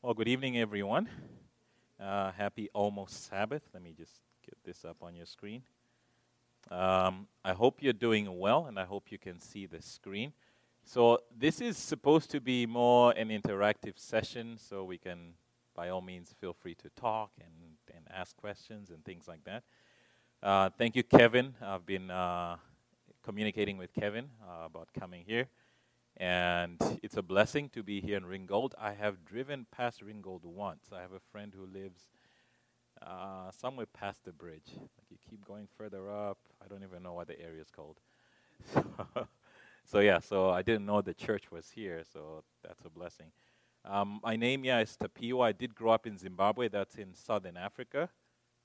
Well, good evening, everyone. Uh, happy almost Sabbath. Let me just get this up on your screen. Um, I hope you're doing well, and I hope you can see the screen. So, this is supposed to be more an interactive session, so we can, by all means, feel free to talk and, and ask questions and things like that. Uh, thank you, Kevin. I've been uh, communicating with Kevin uh, about coming here. And it's a blessing to be here in Ringgold. I have driven past Ringgold once. I have a friend who lives uh, somewhere past the bridge. Like you keep going further up. I don't even know what the area is called. so yeah, so I didn't know the church was here, so that's a blessing. Um, my name, yeah, is Tapiwa. I did grow up in Zimbabwe. That's in southern Africa,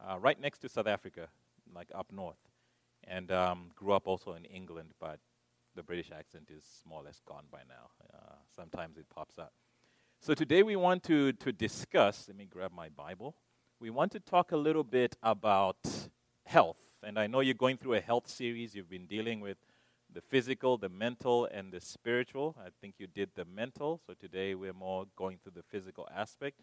uh, right next to South Africa, like up north. And um, grew up also in England, but the British accent is more or less gone by now. Uh, sometimes it pops up. So today we want to, to discuss, let me grab my Bible. We want to talk a little bit about health. And I know you're going through a health series. You've been dealing with the physical, the mental, and the spiritual. I think you did the mental. So today we're more going through the physical aspect.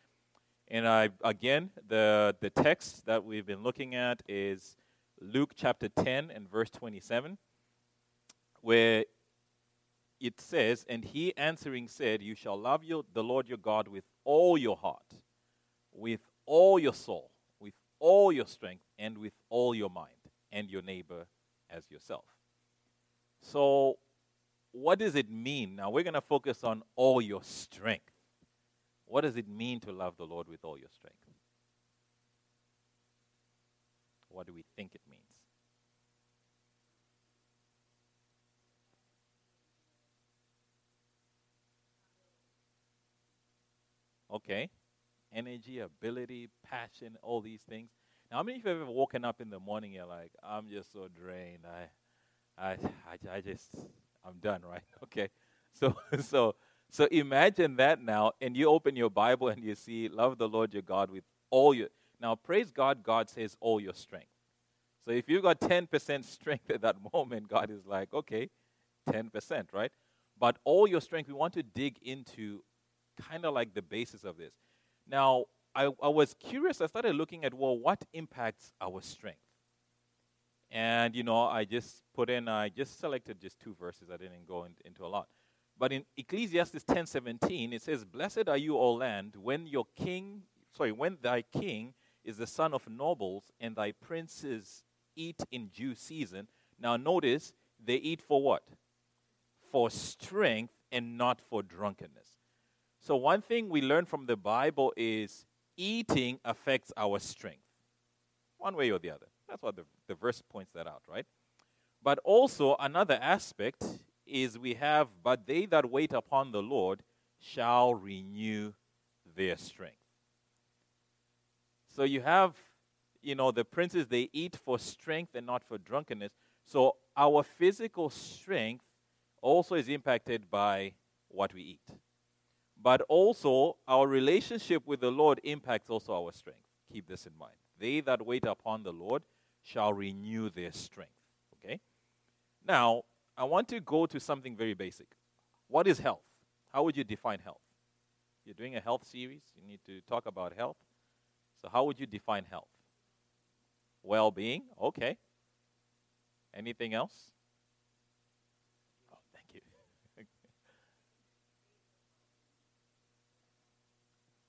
And I, again, the, the text that we've been looking at is Luke chapter 10 and verse 27 where it says, And he answering said, You shall love your, the Lord your God with all your heart, with all your soul, with all your strength, and with all your mind, and your neighbor as yourself. So, what does it mean? Now, we're going to focus on all your strength. What does it mean to love the Lord with all your strength? What do we think it means? Okay. Energy, ability, passion, all these things. Now, how many of you have ever woken up in the morning, you're like, I'm just so drained. I, I, I, I just, I'm done, right? Okay. So, so, so imagine that now, and you open your Bible and you see, love the Lord your God with all your. Now, praise God, God says all your strength. So if you've got 10% strength at that moment, God is like, okay, 10%, right? But all your strength, we want to dig into kind of like the basis of this. Now, I, I was curious. I started looking at, well, what impacts our strength? And, you know, I just put in, I just selected just two verses. I didn't go in, into a lot. But in Ecclesiastes 10:17, it says, "Blessed are you, O land, when your king, sorry, when thy king is the son of nobles, and thy princes eat in due season." Now, notice they eat for what? For strength and not for drunkenness. So, one thing we learn from the Bible is eating affects our strength, one way or the other. That's what the, the verse points that out, right? But also, another aspect is we have, but they that wait upon the Lord shall renew their strength. So, you have, you know, the princes, they eat for strength and not for drunkenness. So, our physical strength also is impacted by what we eat but also our relationship with the Lord impacts also our strength. Keep this in mind. They that wait upon the Lord shall renew their strength. Okay? Now, I want to go to something very basic. What is health? How would you define health? You're doing a health series, you need to talk about health. So, how would you define health? Well being, okay. Anything else?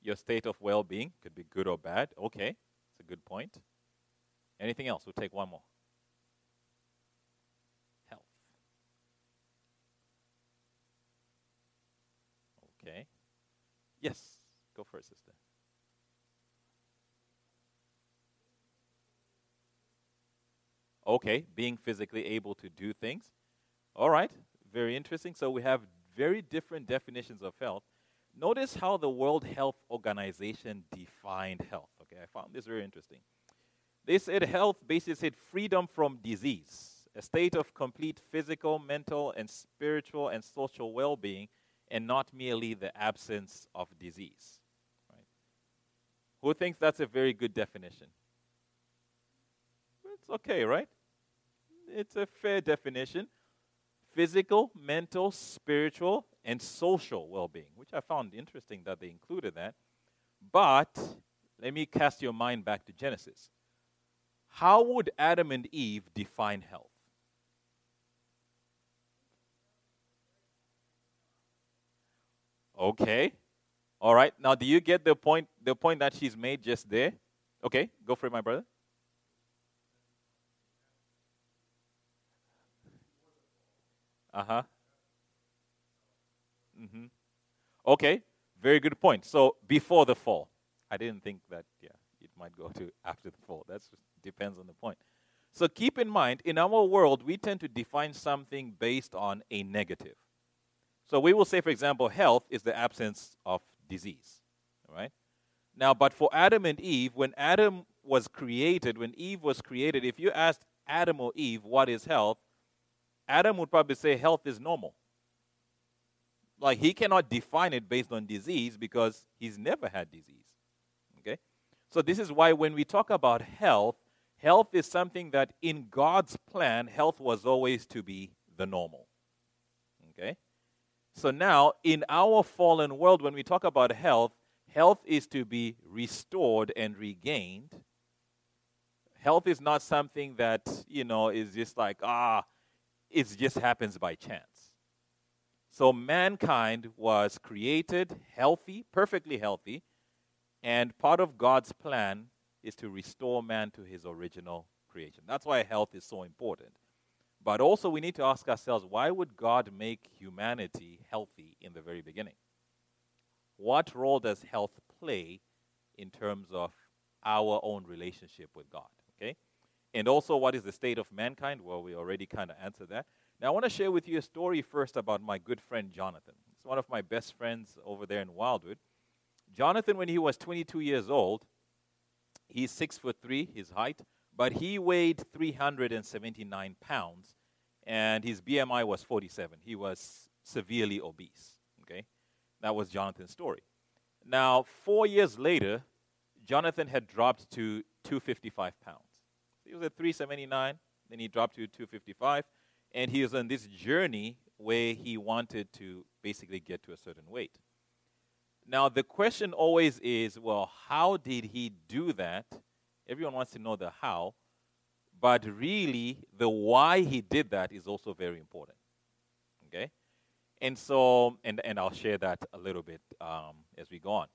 Your state of well being. Could be good or bad. Okay, it's a good point. Anything else? We'll take one more. Health. Okay. Yes, go first, sister. Okay, being physically able to do things. All right, very interesting. So we have very different definitions of health. Notice how the World Health Organization defined health. Okay, I found this very interesting. They said health basically said freedom from disease, a state of complete physical, mental, and spiritual and social well being, and not merely the absence of disease. Right? Who thinks that's a very good definition? It's okay, right? It's a fair definition. Physical, mental, spiritual, and social well being, which I found interesting that they included that. But let me cast your mind back to Genesis. How would Adam and Eve define health? Okay. All right. Now, do you get the point? The point that she's made just there. Okay, go for it, my brother. Uh huh. Mm-hmm. Okay, very good point. So before the fall, I didn't think that. Yeah, it might go to after the fall. That depends on the point. So keep in mind, in our world, we tend to define something based on a negative. So we will say, for example, health is the absence of disease. Right? Now, but for Adam and Eve, when Adam was created, when Eve was created, if you asked Adam or Eve what is health, Adam would probably say health is normal. Like he cannot define it based on disease because he's never had disease. Okay? So this is why when we talk about health, health is something that in God's plan, health was always to be the normal. Okay? So now, in our fallen world, when we talk about health, health is to be restored and regained. Health is not something that, you know, is just like, ah, it just happens by chance. So mankind was created healthy, perfectly healthy, and part of God's plan is to restore man to his original creation. That's why health is so important. But also, we need to ask ourselves why would God make humanity healthy in the very beginning? What role does health play in terms of our own relationship with God? Okay? And also, what is the state of mankind? Well, we already kind of answered that. Now, I want to share with you a story first about my good friend Jonathan. He's one of my best friends over there in Wildwood. Jonathan, when he was 22 years old, he's six foot three, his height, but he weighed 379 pounds, and his BMI was 47. He was severely obese. Okay, that was Jonathan's story. Now, four years later, Jonathan had dropped to 255 pounds. He was at 379, then he dropped to 255, and he was on this journey where he wanted to basically get to a certain weight. Now, the question always is well, how did he do that? Everyone wants to know the how, but really, the why he did that is also very important. Okay? And so, and, and I'll share that a little bit um, as we go on.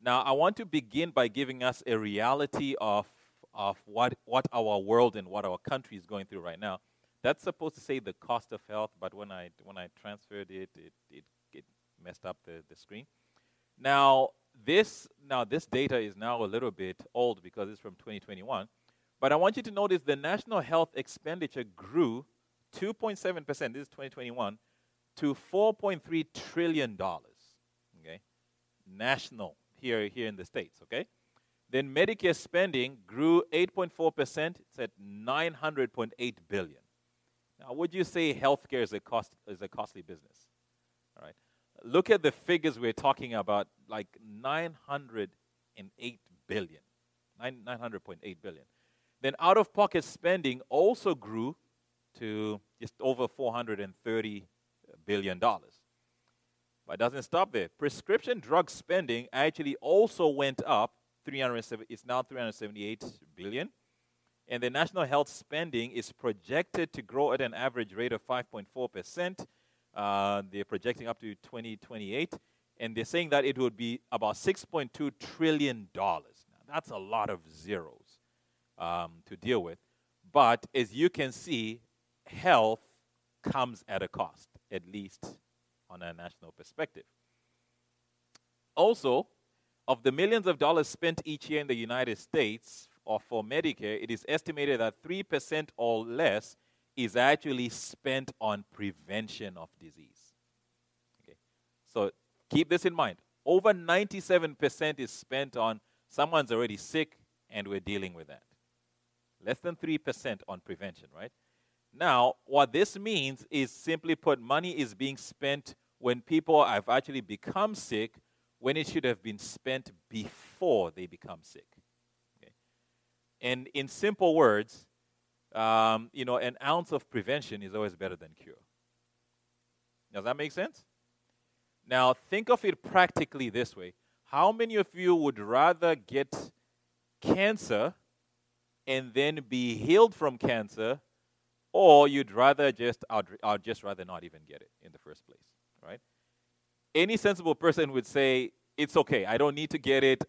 Now, I want to begin by giving us a reality of, of what, what our world and what our country is going through right now. That's supposed to say the cost of health, but when I, when I transferred it, it, it, it messed up the, the screen. Now, this, now, this data is now a little bit old because it's from 2021. But I want you to notice the national health expenditure grew 2.7%, this is 2021, to $4.3 trillion. Okay? National here, here in the States, okay? Then Medicare spending grew 8.4%, it's at 900.8 billion. Now, would you say healthcare is a cost is a costly business? All right. Look at the figures we're talking about, like 908 billion. 900.8 billion. Then out of pocket spending also grew to just over 430 billion dollars. But it doesn't stop there. Prescription drug spending actually also went up 307 it's now 378 billion and the national health spending is projected to grow at an average rate of 5.4%. Uh, they're projecting up to 2028, and they're saying that it would be about 6.2 trillion dollars. Now, That's a lot of zeros um, to deal with, but as you can see, health comes at a cost, at least on a national perspective. Also, of the millions of dollars spent each year in the United States or for Medicare, it is estimated that 3% or less is actually spent on prevention of disease. Okay. So keep this in mind. Over 97% is spent on someone's already sick and we're dealing with that. Less than 3% on prevention, right? Now, what this means is simply put, money is being spent when people have actually become sick when it should have been spent before they become sick. And in simple words, um, you know, an ounce of prevention is always better than cure. Does that make sense? Now, think of it practically this way How many of you would rather get cancer and then be healed from cancer, or you'd rather just, I'd, I'd just rather not even get it in the first place, right? Any sensible person would say, it's okay, I don't need to get it,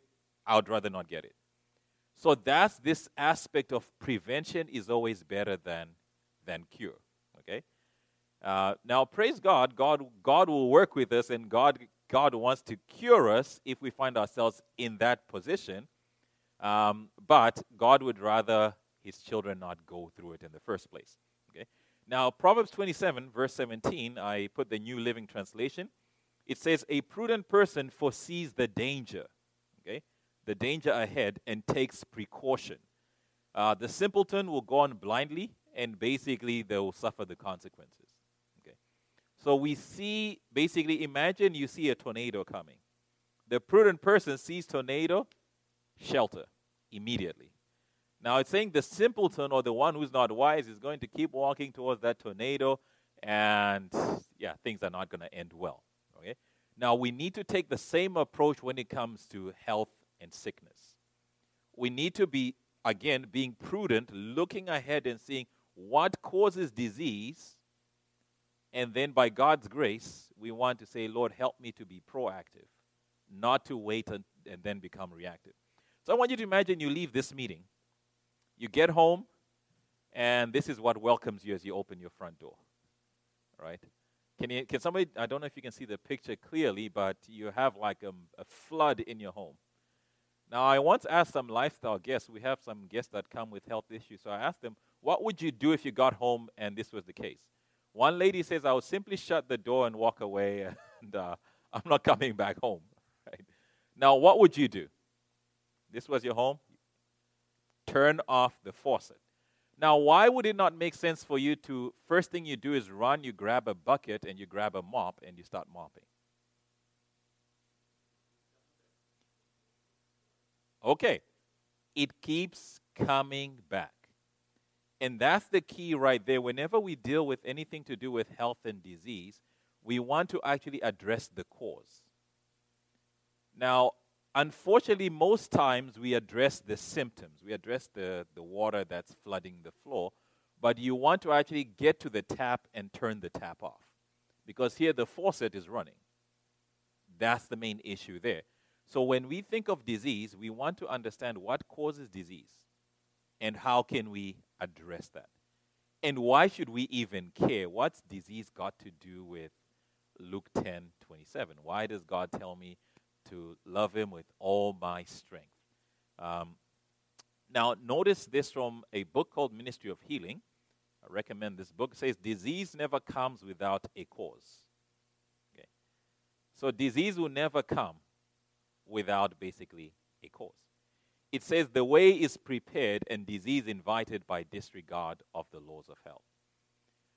I'd rather not get it. So that's this aspect of prevention is always better than, than cure, okay? Uh, now, praise God, God, God will work with us, and God, God wants to cure us if we find ourselves in that position. Um, but God would rather his children not go through it in the first place. Okay? Now, Proverbs 27, verse 17, I put the New Living Translation. It says, A prudent person foresees the danger, okay? The danger ahead and takes precaution. Uh, the simpleton will go on blindly and basically they will suffer the consequences. Okay? So we see, basically, imagine you see a tornado coming. The prudent person sees tornado, shelter immediately. Now it's saying the simpleton or the one who's not wise is going to keep walking towards that tornado, and yeah, things are not going to end well. Okay? Now we need to take the same approach when it comes to health and sickness. We need to be, again, being prudent, looking ahead and seeing what causes disease, and then by God's grace, we want to say, Lord, help me to be proactive, not to wait and, and then become reactive. So I want you to imagine you leave this meeting, you get home, and this is what welcomes you as you open your front door. Right? Can, you, can somebody, I don't know if you can see the picture clearly, but you have like a, a flood in your home. Now, I once asked some lifestyle guests, we have some guests that come with health issues, so I asked them, what would you do if you got home and this was the case? One lady says, I would simply shut the door and walk away, and uh, I'm not coming back home. Right? Now, what would you do? This was your home? Turn off the faucet. Now, why would it not make sense for you to, first thing you do is run, you grab a bucket, and you grab a mop, and you start mopping? Okay. It keeps coming back. And that's the key right there. Whenever we deal with anything to do with health and disease, we want to actually address the cause. Now, unfortunately, most times we address the symptoms, we address the, the water that's flooding the floor, but you want to actually get to the tap and turn the tap off. Because here the faucet is running. That's the main issue there. So when we think of disease, we want to understand what causes disease and how can we address that. And why should we even care? What's disease got to do with Luke 10 27? Why does God tell me to love him with all my strength. Um, now, notice this from a book called Ministry of Healing. I recommend this book. It says, Disease never comes without a cause. Okay. So, disease will never come without basically a cause. It says, The way is prepared and disease invited by disregard of the laws of health.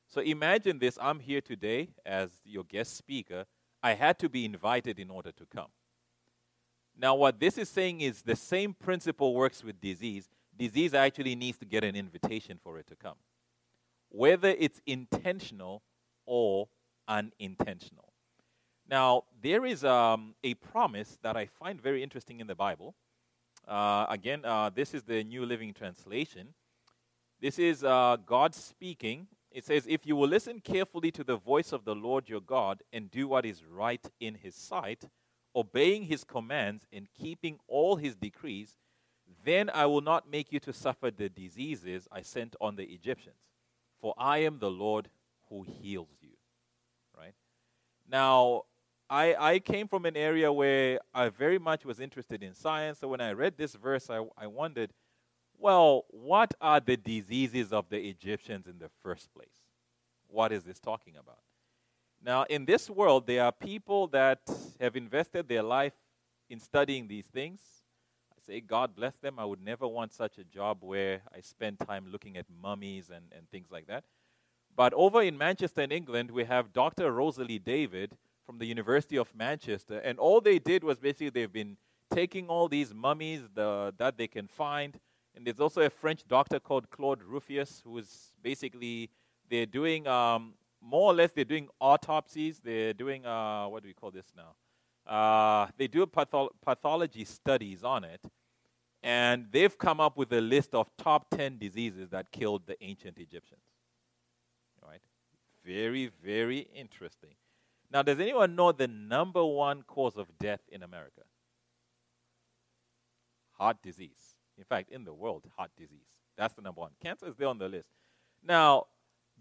So, imagine this I'm here today as your guest speaker. I had to be invited in order to come. Now, what this is saying is the same principle works with disease. Disease actually needs to get an invitation for it to come, whether it's intentional or unintentional. Now, there is um, a promise that I find very interesting in the Bible. Uh, again, uh, this is the New Living Translation. This is uh, God speaking. It says, If you will listen carefully to the voice of the Lord your God and do what is right in his sight, obeying his commands and keeping all his decrees, then I will not make you to suffer the diseases I sent on the Egyptians. For I am the Lord who heals you. Right? Now, I, I came from an area where I very much was interested in science. So when I read this verse, I, I wondered, well, what are the diseases of the Egyptians in the first place? What is this talking about? Now, in this world, there are people that have invested their life in studying these things. I say, God bless them. I would never want such a job where I spend time looking at mummies and, and things like that. But over in Manchester, in England, we have Dr. Rosalie David from the University of Manchester. And all they did was basically they've been taking all these mummies the, that they can find. And there's also a French doctor called Claude Ruffius, who is basically, they're doing um, more or less they're doing autopsies. They're doing uh, what do we call this now? uh, they do patho- pathology studies on it, and they've come up with a list of top 10 diseases that killed the ancient Egyptians. Right? Very, very interesting. Now, does anyone know the number one cause of death in America? Heart disease. In fact, in the world, heart disease. That's the number one. Cancer is there on the list. Now,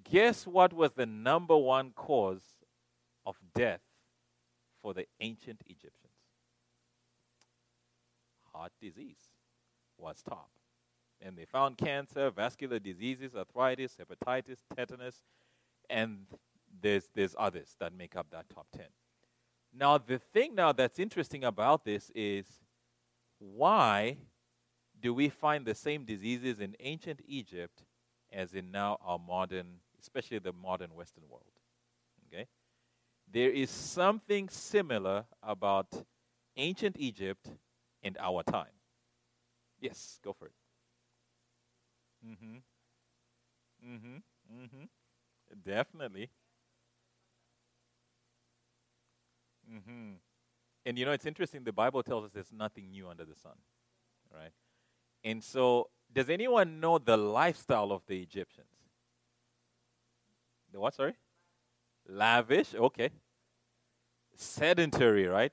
guess what was the number one cause of death for the ancient Egyptians? Heart disease was top. And they found cancer, vascular diseases, arthritis, hepatitis, tetanus, and there's, there's others that make up that top 10. Now, the thing now that's interesting about this is why do we find the same diseases in ancient Egypt as in now our modern, especially the modern Western world? Okay? There is something similar about ancient Egypt and our time. Yes, go for it. Mm-hmm. Mm-hmm. Mm-hmm. Definitely. Mm-hmm. And you know, it's interesting. The Bible tells us there's nothing new under the sun, right? And so, does anyone know the lifestyle of the Egyptians? The what? Sorry. Lavish. Okay. Sedentary, right?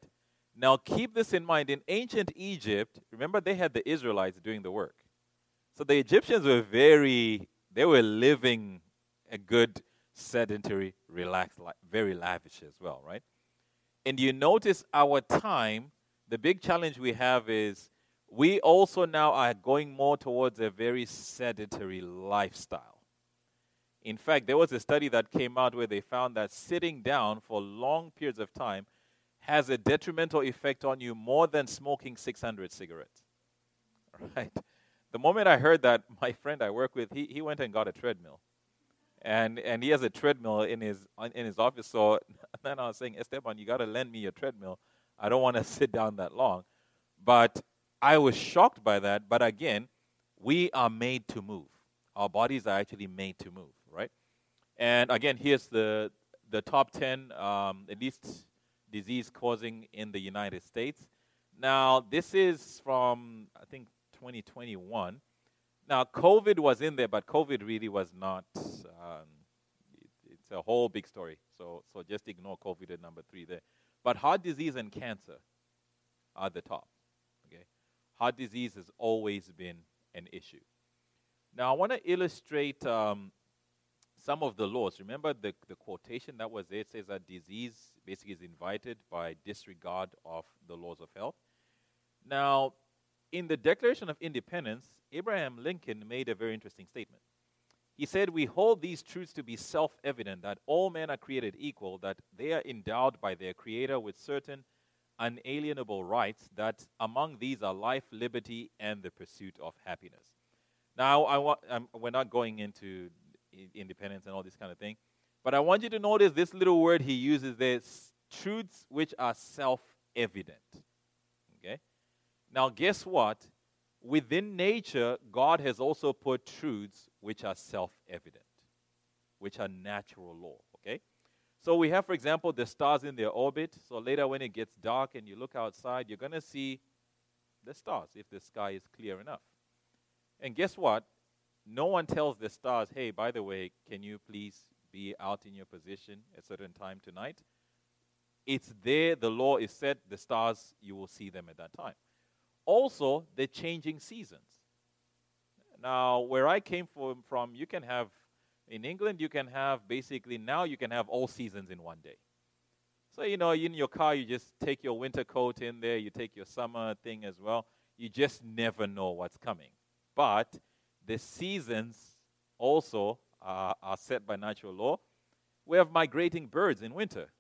Now, keep this in mind. In ancient Egypt, remember they had the Israelites doing the work. So the Egyptians were very, they were living a good, sedentary, relaxed life, very lavish as well, right? And you notice our time, the big challenge we have is we also now are going more towards a very sedentary lifestyle. In fact, there was a study that came out where they found that sitting down for long periods of time has a detrimental effect on you more than smoking 600 cigarettes. Right? The moment I heard that, my friend I work with, he, he went and got a treadmill. And, and he has a treadmill in his, in his office. So then I was saying, Esteban, you got to lend me your treadmill. I don't want to sit down that long. But I was shocked by that. But again, we are made to move. Our bodies are actually made to move, right? And again, here's the, the top 10, um, at least disease causing in the United States. Now, this is from, I think, 2021. Now, COVID was in there, but COVID really was not. Um, it, it's a whole big story. So, so just ignore COVID at number three there. But heart disease and cancer are the top. Okay, heart disease has always been an issue. Now, I want to illustrate um, some of the laws. Remember the, the quotation that was there? It says that disease basically is invited by disregard of the laws of health. Now, in the Declaration of Independence, Abraham Lincoln made a very interesting statement. He said, We hold these truths to be self evident that all men are created equal, that they are endowed by their Creator with certain unalienable rights, that among these are life, liberty, and the pursuit of happiness. Now, I we're not going into independence and all this kind of thing, but I want you to notice this little word he uses there truths which are self evident. Now, guess what? Within nature, God has also put truths which are self evident, which are natural law. Okay? So we have, for example, the stars in their orbit. So later, when it gets dark and you look outside, you're going to see the stars if the sky is clear enough. And guess what? No one tells the stars, hey, by the way, can you please be out in your position at a certain time tonight? It's there, the law is set, the stars, you will see them at that time. Also, the changing seasons. Now, where I came from, from, you can have, in England, you can have basically, now you can have all seasons in one day. So, you know, in your car, you just take your winter coat in there, you take your summer thing as well. You just never know what's coming. But the seasons also are, are set by natural law. We have migrating birds in winter.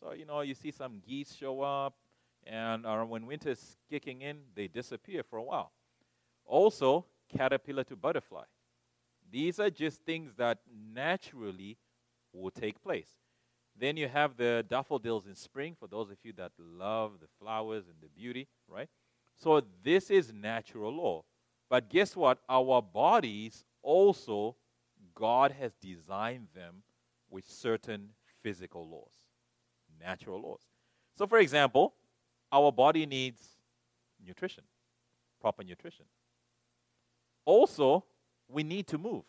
So, you know, you see some geese show up, and uh, when winter is kicking in, they disappear for a while. Also, caterpillar to butterfly. These are just things that naturally will take place. Then you have the daffodils in spring, for those of you that love the flowers and the beauty, right? So this is natural law. But guess what? Our bodies also, God has designed them with certain physical laws, natural laws. So, for example, our body needs nutrition, proper nutrition. Also, we need to move.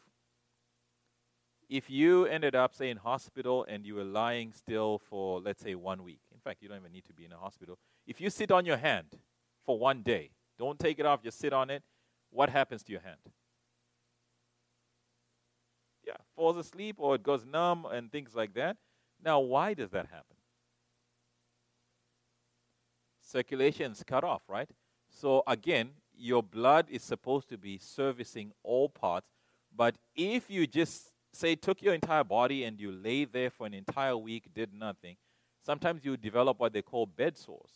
If you ended up, say, in hospital and you were lying still for, let's say, one week, in fact, you don't even need to be in a hospital. If you sit on your hand for one day, don't take it off, just sit on it, what happens to your hand? Yeah, falls asleep or it goes numb and things like that. Now, why does that happen? Circulation's cut off, right? So, again, your blood is supposed to be servicing all parts. But if you just say took your entire body and you lay there for an entire week, did nothing, sometimes you develop what they call bed sores.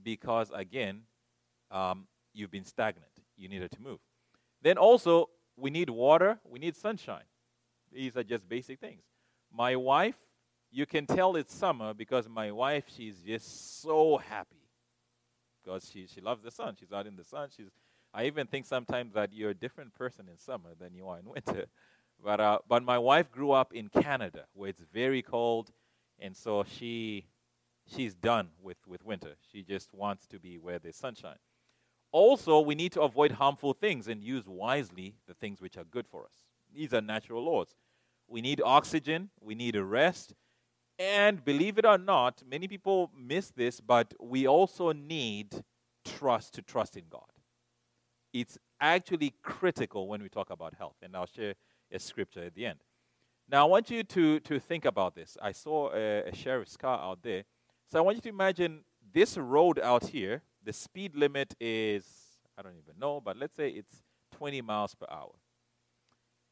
Because again, um, you've been stagnant. You needed to move. Then also, we need water, we need sunshine. These are just basic things. My wife, you can tell it's summer because my wife, she's just so happy because she, she loves the sun. She's out in the sun. She's, I even think sometimes that you're a different person in summer than you are in winter. But, uh, but my wife grew up in Canada where it's very cold, and so she, she's done with, with winter. She just wants to be where there's sunshine. Also, we need to avoid harmful things and use wisely the things which are good for us. These are natural laws. We need oxygen, we need a rest, and believe it or not, many people miss this, but we also need trust to trust in God. It's actually critical when we talk about health. And I'll share a scripture at the end. Now, I want you to, to think about this. I saw a, a sheriff's car out there. So I want you to imagine this road out here. The speed limit is, I don't even know, but let's say it's 20 miles per hour.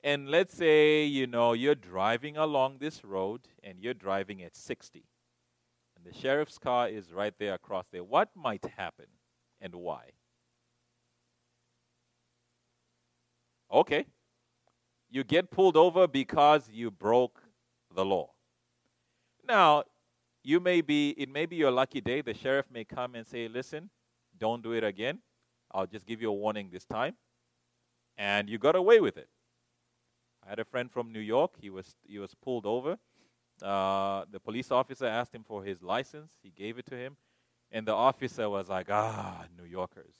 And let's say, you know, you're driving along this road and you're driving at 60. And the sheriff's car is right there across there. What might happen and why? Okay. You get pulled over because you broke the law. Now, you may be, it may be your lucky day. The sheriff may come and say, listen, don't do it again. I'll just give you a warning this time. And you got away with it. I had a friend from New York. He was he was pulled over. Uh, the police officer asked him for his license. He gave it to him, and the officer was like, "Ah, New Yorkers,"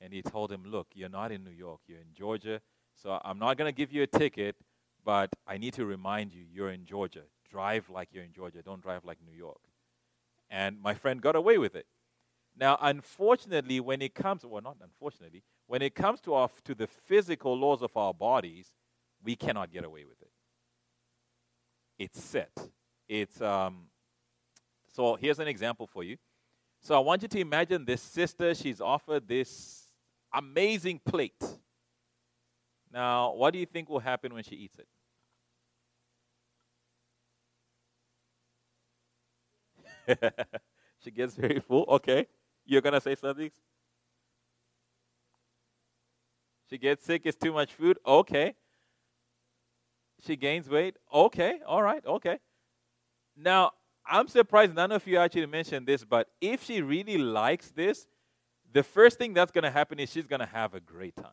and he told him, "Look, you're not in New York. You're in Georgia. So I'm not going to give you a ticket, but I need to remind you, you're in Georgia. Drive like you're in Georgia. Don't drive like New York." And my friend got away with it. Now, unfortunately, when it comes, well, not unfortunately, when it comes to our, to the physical laws of our bodies, we cannot get away with it. It's set. It's um, so here's an example for you. So I want you to imagine this sister, she's offered this amazing plate. Now, what do you think will happen when she eats it? she gets very full. Okay. You're going to say something? She gets sick, it's too much food. Okay. She gains weight. Okay, all right, okay. Now, I'm surprised none of you actually mentioned this, but if she really likes this, the first thing that's going to happen is she's going to have a great time.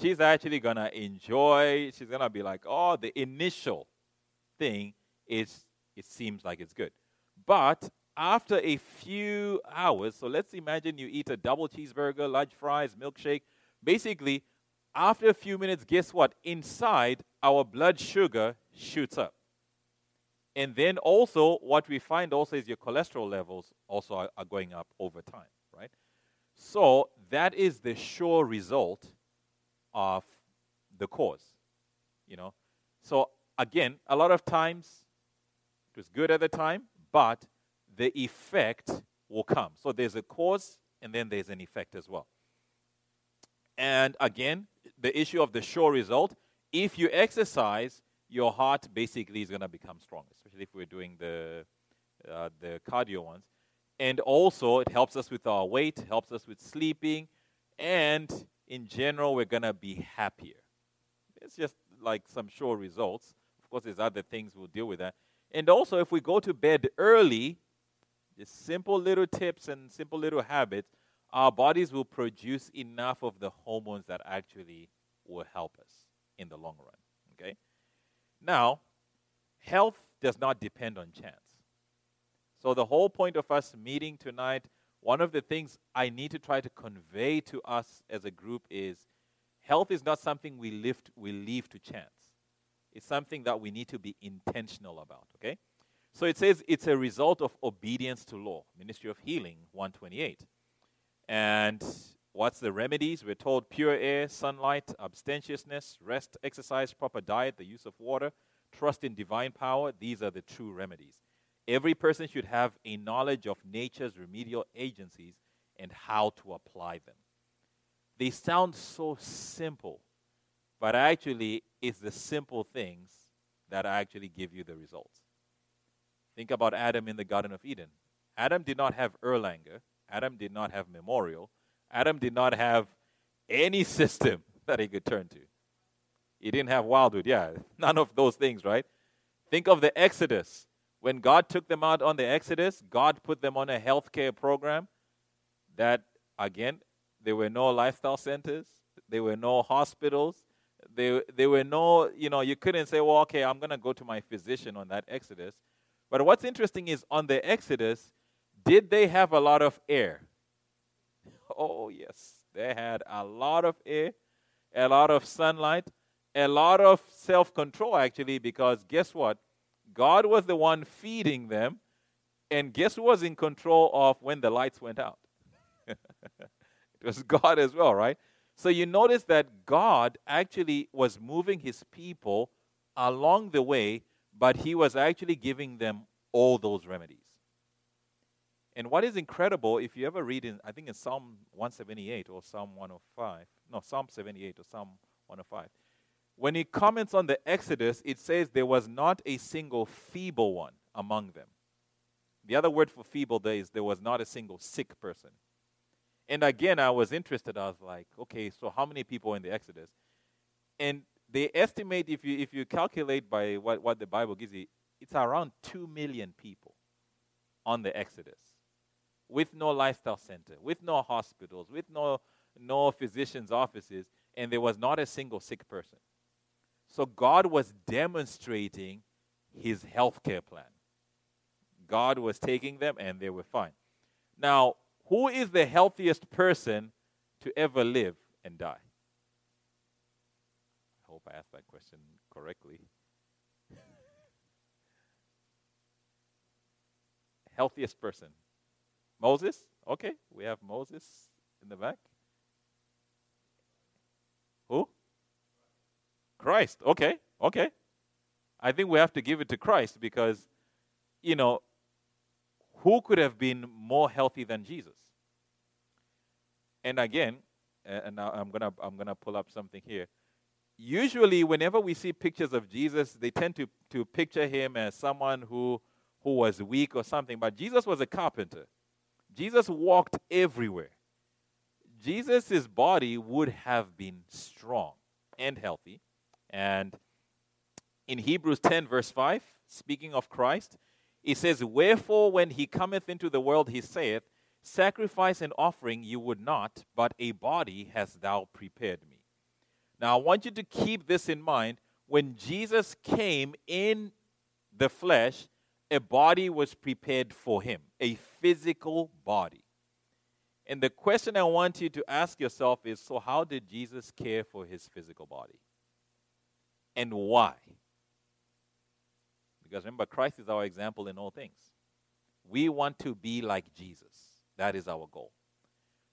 She's actually going to enjoy, she's going to be like, oh, the initial thing is, it seems like it's good. But after a few hours, so let's imagine you eat a double cheeseburger, large fries, milkshake, basically, after a few minutes, guess what? Inside, our blood sugar shoots up. And then also, what we find also is your cholesterol levels also are, are going up over time, right? So that is the sure result of the cause, you know. So again, a lot of times it was good at the time, but the effect will come. So there's a cause and then there's an effect as well. And again, the issue of the sure result. If you exercise, your heart basically is going to become strong, especially if we're doing the uh, the cardio ones. And also, it helps us with our weight, helps us with sleeping, and in general, we're going to be happier. It's just like some sure results. Of course, there's other things we'll deal with that. And also, if we go to bed early, just simple little tips and simple little habits, our bodies will produce enough of the hormones that actually will help us in the long run. Okay? Now, health does not depend on chance. So, the whole point of us meeting tonight, one of the things I need to try to convey to us as a group is health is not something we, lift, we leave to chance. It's something that we need to be intentional about, okay? So it says it's a result of obedience to law. Ministry of Healing 128. And what's the remedies? We're told pure air, sunlight, abstemiousness, rest, exercise, proper diet, the use of water, trust in divine power. These are the true remedies. Every person should have a knowledge of nature's remedial agencies and how to apply them. They sound so simple, but actually, it's the simple things that actually give you the results. Think about Adam in the Garden of Eden. Adam did not have Erlanger. Adam did not have Memorial. Adam did not have any system that he could turn to. He didn't have Wildwood. Yeah, none of those things, right? Think of the Exodus. When God took them out on the Exodus, God put them on a healthcare program that, again, there were no lifestyle centers, there were no hospitals, there, there were no, you know, you couldn't say, well, okay, I'm going to go to my physician on that Exodus. But what's interesting is on the Exodus, did they have a lot of air? Oh, yes. They had a lot of air, a lot of sunlight, a lot of self control, actually, because guess what? God was the one feeding them, and guess who was in control of when the lights went out? it was God as well, right? So you notice that God actually was moving his people along the way but he was actually giving them all those remedies. And what is incredible, if you ever read in, I think in Psalm 178 or Psalm 105, no, Psalm 78 or Psalm 105, when he comments on the Exodus, it says there was not a single feeble one among them. The other word for feeble there is there was not a single sick person. And again, I was interested. I was like, okay, so how many people in the Exodus? And they estimate if you if you calculate by what, what the Bible gives you, it's around two million people on the Exodus, with no lifestyle center, with no hospitals, with no no physicians' offices, and there was not a single sick person. So God was demonstrating his healthcare plan. God was taking them and they were fine. Now, who is the healthiest person to ever live and die? I hope I asked that question correctly. Healthiest person? Moses? Okay, we have Moses in the back. Who? Christ. Okay, okay. I think we have to give it to Christ because, you know, who could have been more healthy than Jesus? And again, and now I'm gonna I'm gonna pull up something here usually whenever we see pictures of Jesus, they tend to, to picture him as someone who, who was weak or something. But Jesus was a carpenter. Jesus walked everywhere. Jesus' body would have been strong and healthy. And in Hebrews 10, verse 5, speaking of Christ, it says, Wherefore, when he cometh into the world, he saith, Sacrifice and offering you would not, but a body hast thou prepared me. Now, I want you to keep this in mind. When Jesus came in the flesh, a body was prepared for him, a physical body. And the question I want you to ask yourself is so, how did Jesus care for his physical body? And why? Because remember, Christ is our example in all things. We want to be like Jesus. That is our goal.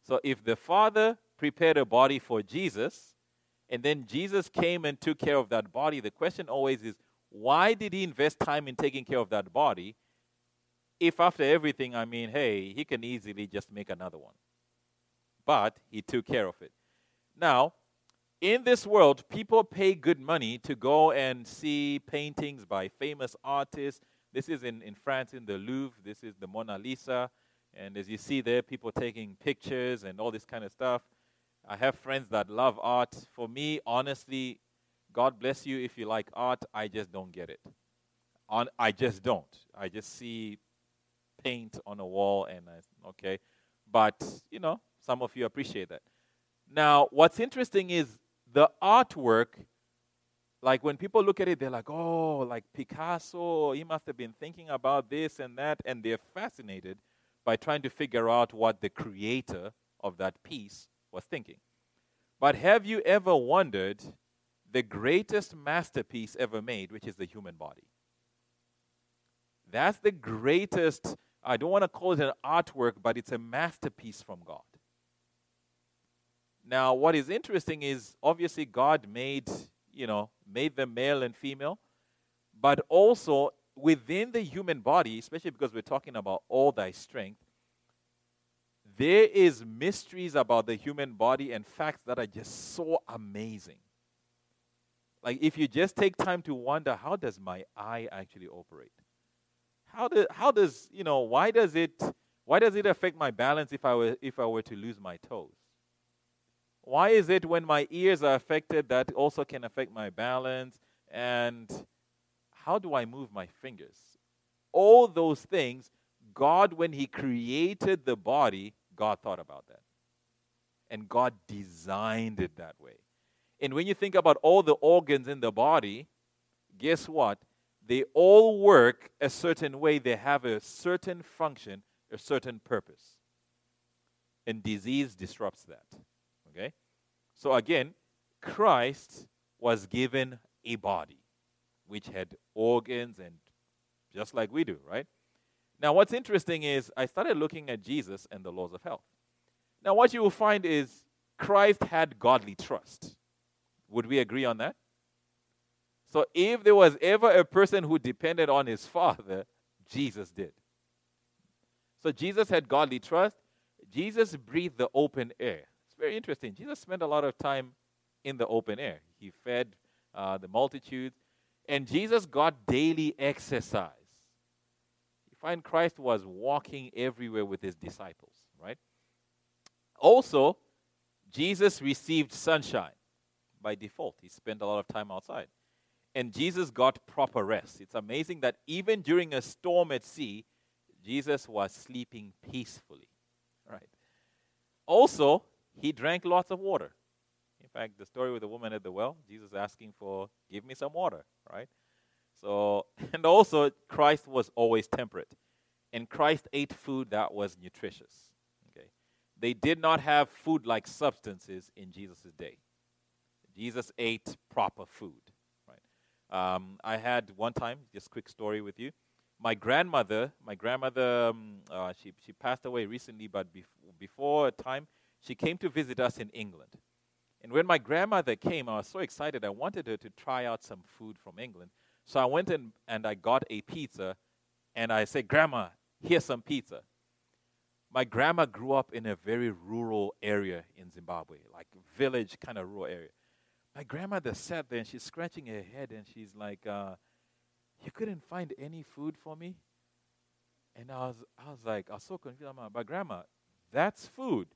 So, if the Father prepared a body for Jesus, and then Jesus came and took care of that body. The question always is, why did he invest time in taking care of that body if after everything, I mean, hey, he can easily just make another one? But he took care of it. Now, in this world, people pay good money to go and see paintings by famous artists. This is in, in France, in the Louvre. This is the Mona Lisa. And as you see there, people taking pictures and all this kind of stuff. I have friends that love art. For me, honestly, God bless you if you like art. I just don't get it. On, I just don't. I just see paint on a wall and I, okay. But, you know, some of you appreciate that. Now, what's interesting is the artwork like when people look at it, they're like, oh, like Picasso, he must have been thinking about this and that, and they're fascinated by trying to figure out what the creator of that piece was thinking. But have you ever wondered the greatest masterpiece ever made, which is the human body? That's the greatest, I don't want to call it an artwork, but it's a masterpiece from God. Now, what is interesting is obviously God made, you know, made them male and female, but also within the human body, especially because we're talking about all thy strength, there is mysteries about the human body and facts that are just so amazing. Like if you just take time to wonder, how does my eye actually operate? How, do, how does, you know, why does it why does it affect my balance if I were if I were to lose my toes? Why is it when my ears are affected that also can affect my balance? And how do I move my fingers? All those things, God, when He created the body, God thought about that. And God designed it that way. And when you think about all the organs in the body, guess what? They all work a certain way, they have a certain function, a certain purpose. And disease disrupts that. Okay? So again, Christ was given a body which had organs and just like we do, right? Now, what's interesting is I started looking at Jesus and the laws of health. Now, what you will find is Christ had godly trust. Would we agree on that? So, if there was ever a person who depended on his Father, Jesus did. So, Jesus had godly trust. Jesus breathed the open air It's very interesting. Jesus spent a lot of time in the open air. He fed uh, the multitudes, and Jesus got daily exercise. You find Christ was walking everywhere with his disciples, right? Also, Jesus received sunshine by default. He spent a lot of time outside. And Jesus got proper rest. It's amazing that even during a storm at sea, Jesus was sleeping peacefully. Right. Also, he drank lots of water. In fact, the story with the woman at the well, Jesus asking for, give me some water, right? So, and also, Christ was always temperate. And Christ ate food that was nutritious. Okay. They did not have food like substances in Jesus' day. Jesus ate proper food. Right. Um, I had one time, just quick story with you. My grandmother, my grandmother, um, uh, she she passed away recently, but bef- before a time, she came to visit us in England. And when my grandmother came, I was so excited. I wanted her to try out some food from England. So I went in and I got a pizza and I said, Grandma, here's some pizza. My grandma grew up in a very rural area in Zimbabwe, like village kind of rural area. My grandmother sat there and she's scratching her head and she's like, uh, You couldn't find any food for me? And I was, I was like, I was so confused. I'm like, but grandma, that's food.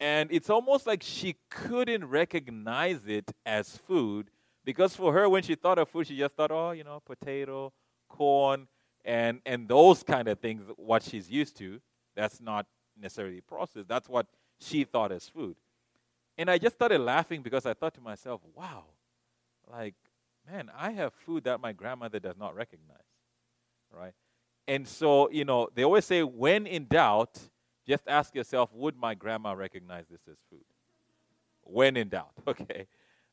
And it's almost like she couldn't recognize it as food because for her, when she thought of food, she just thought, oh, you know, potato, corn, and, and those kind of things, what she's used to. That's not necessarily processed. That's what she thought as food. And I just started laughing because I thought to myself, wow, like, man, I have food that my grandmother does not recognize, right? And so, you know, they always say, when in doubt, just ask yourself would my grandma recognize this as food? When in doubt, okay?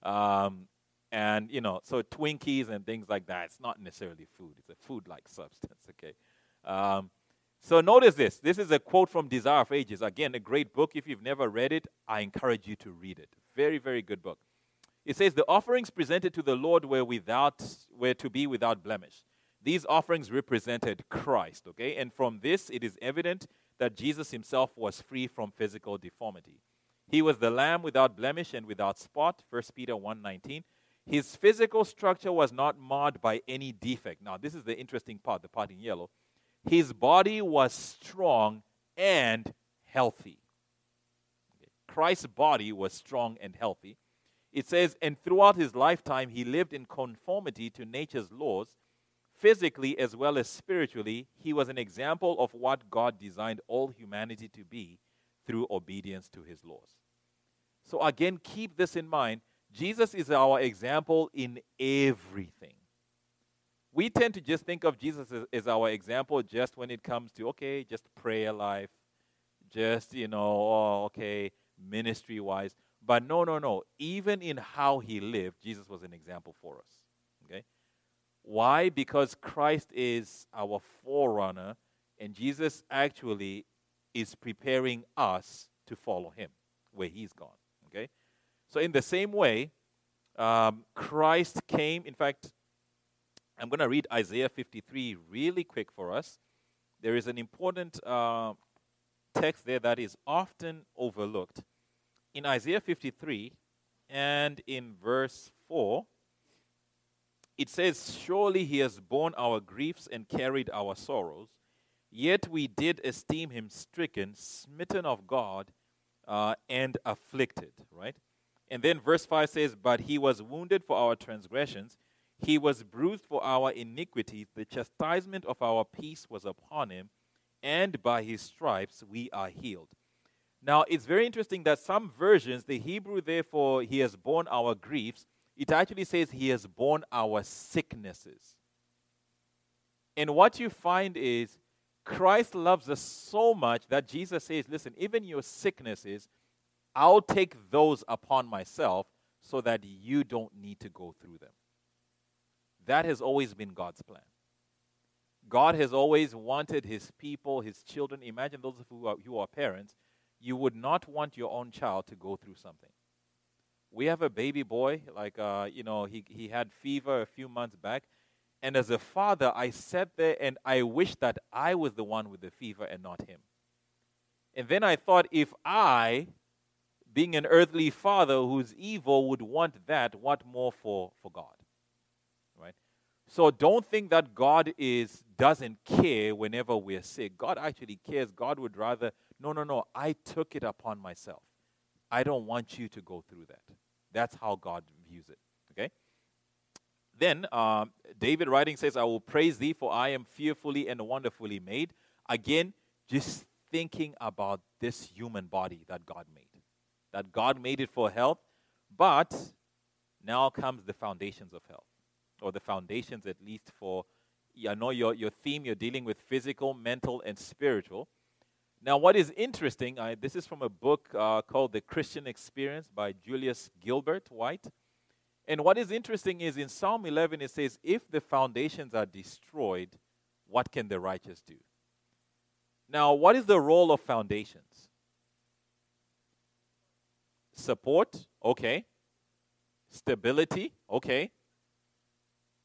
Um, and, you know, so Twinkies and things like that, it's not necessarily food, it's a food like substance, okay? Um, so notice this. This is a quote from Desire of Ages. Again, a great book. If you've never read it, I encourage you to read it. Very, very good book. It says the offerings presented to the Lord were without were to be without blemish. These offerings represented Christ, okay? And from this it is evident that Jesus himself was free from physical deformity. He was the lamb without blemish and without spot, 1 Peter 1:19. His physical structure was not marred by any defect. Now, this is the interesting part, the part in yellow. His body was strong and healthy. Christ's body was strong and healthy. It says, and throughout his lifetime, he lived in conformity to nature's laws physically as well as spiritually, he was an example of what God designed all humanity to be through obedience to his laws. So, again, keep this in mind. Jesus is our example in everything. We tend to just think of Jesus as, as, our example just when it comes to, okay, just prayer life, just, you know, oh, okay, ministry wise. But no, no, no. Even in how he lived, Jesus was an example for us. Okay? Why? Because Christ is our forerunner, and Jesus actually is preparing us to follow him where he's gone. Okay? So, in the same way, um, Christ came. In fact, I'm going to read Isaiah 53 really quick for us. There is an important uh, text there that is often overlooked. In Isaiah 53 and in verse 4, it says, Surely he has borne our griefs and carried our sorrows, yet we did esteem him stricken, smitten of God, uh, and afflicted, right? And then verse 5 says, But he was wounded for our transgressions, he was bruised for our iniquities, the chastisement of our peace was upon him, and by his stripes we are healed. Now, it's very interesting that some versions, the Hebrew, therefore, he has borne our griefs, it actually says he has borne our sicknesses. And what you find is Christ loves us so much that Jesus says, Listen, even your sicknesses, I'll take those upon myself so that you don't need to go through them. That has always been God's plan. God has always wanted his people, his children. Imagine those of you who are, who are parents, you would not want your own child to go through something. We have a baby boy, like, uh, you know, he, he had fever a few months back. And as a father, I sat there and I wished that I was the one with the fever and not him. And then I thought, if I, being an earthly father who's evil, would want that, what more for, for God? So don't think that God is doesn't care whenever we're sick. God actually cares. God would rather, no, no, no, I took it upon myself. I don't want you to go through that. That's how God views it. Okay? Then um, David writing says, I will praise thee, for I am fearfully and wonderfully made. Again, just thinking about this human body that God made. That God made it for health, but now comes the foundations of health, or the foundations at least for, I know your, your theme, you're dealing with physical, mental, and spiritual. Now, what is interesting, I, this is from a book uh, called The Christian Experience by Julius Gilbert White. And what is interesting is in Psalm 11, it says, If the foundations are destroyed, what can the righteous do? Now, what is the role of foundations? Support, okay. Stability, okay.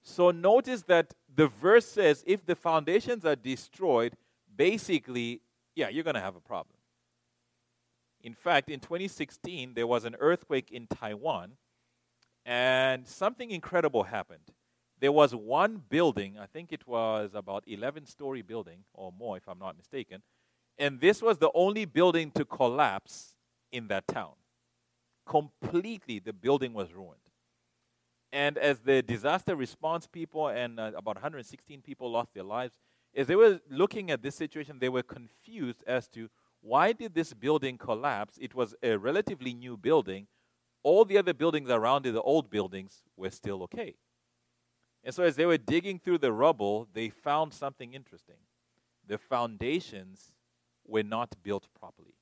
So notice that the verse says, if the foundations are destroyed, basically, yeah, you're going to have a problem. In fact, in 2016, there was an earthquake in Taiwan and something incredible happened. There was one building, I think it was about 11 story building or more, if I'm not mistaken, and this was the only building to collapse in that town. Completely, the building was ruined. And as the disaster response people and uh, about 116 people lost their lives, as they were looking at this situation, they were confused as to why did this building collapse? It was a relatively new building, all the other buildings around it, the old buildings, were still okay. And so, as they were digging through the rubble, they found something interesting. The foundations were not built properly.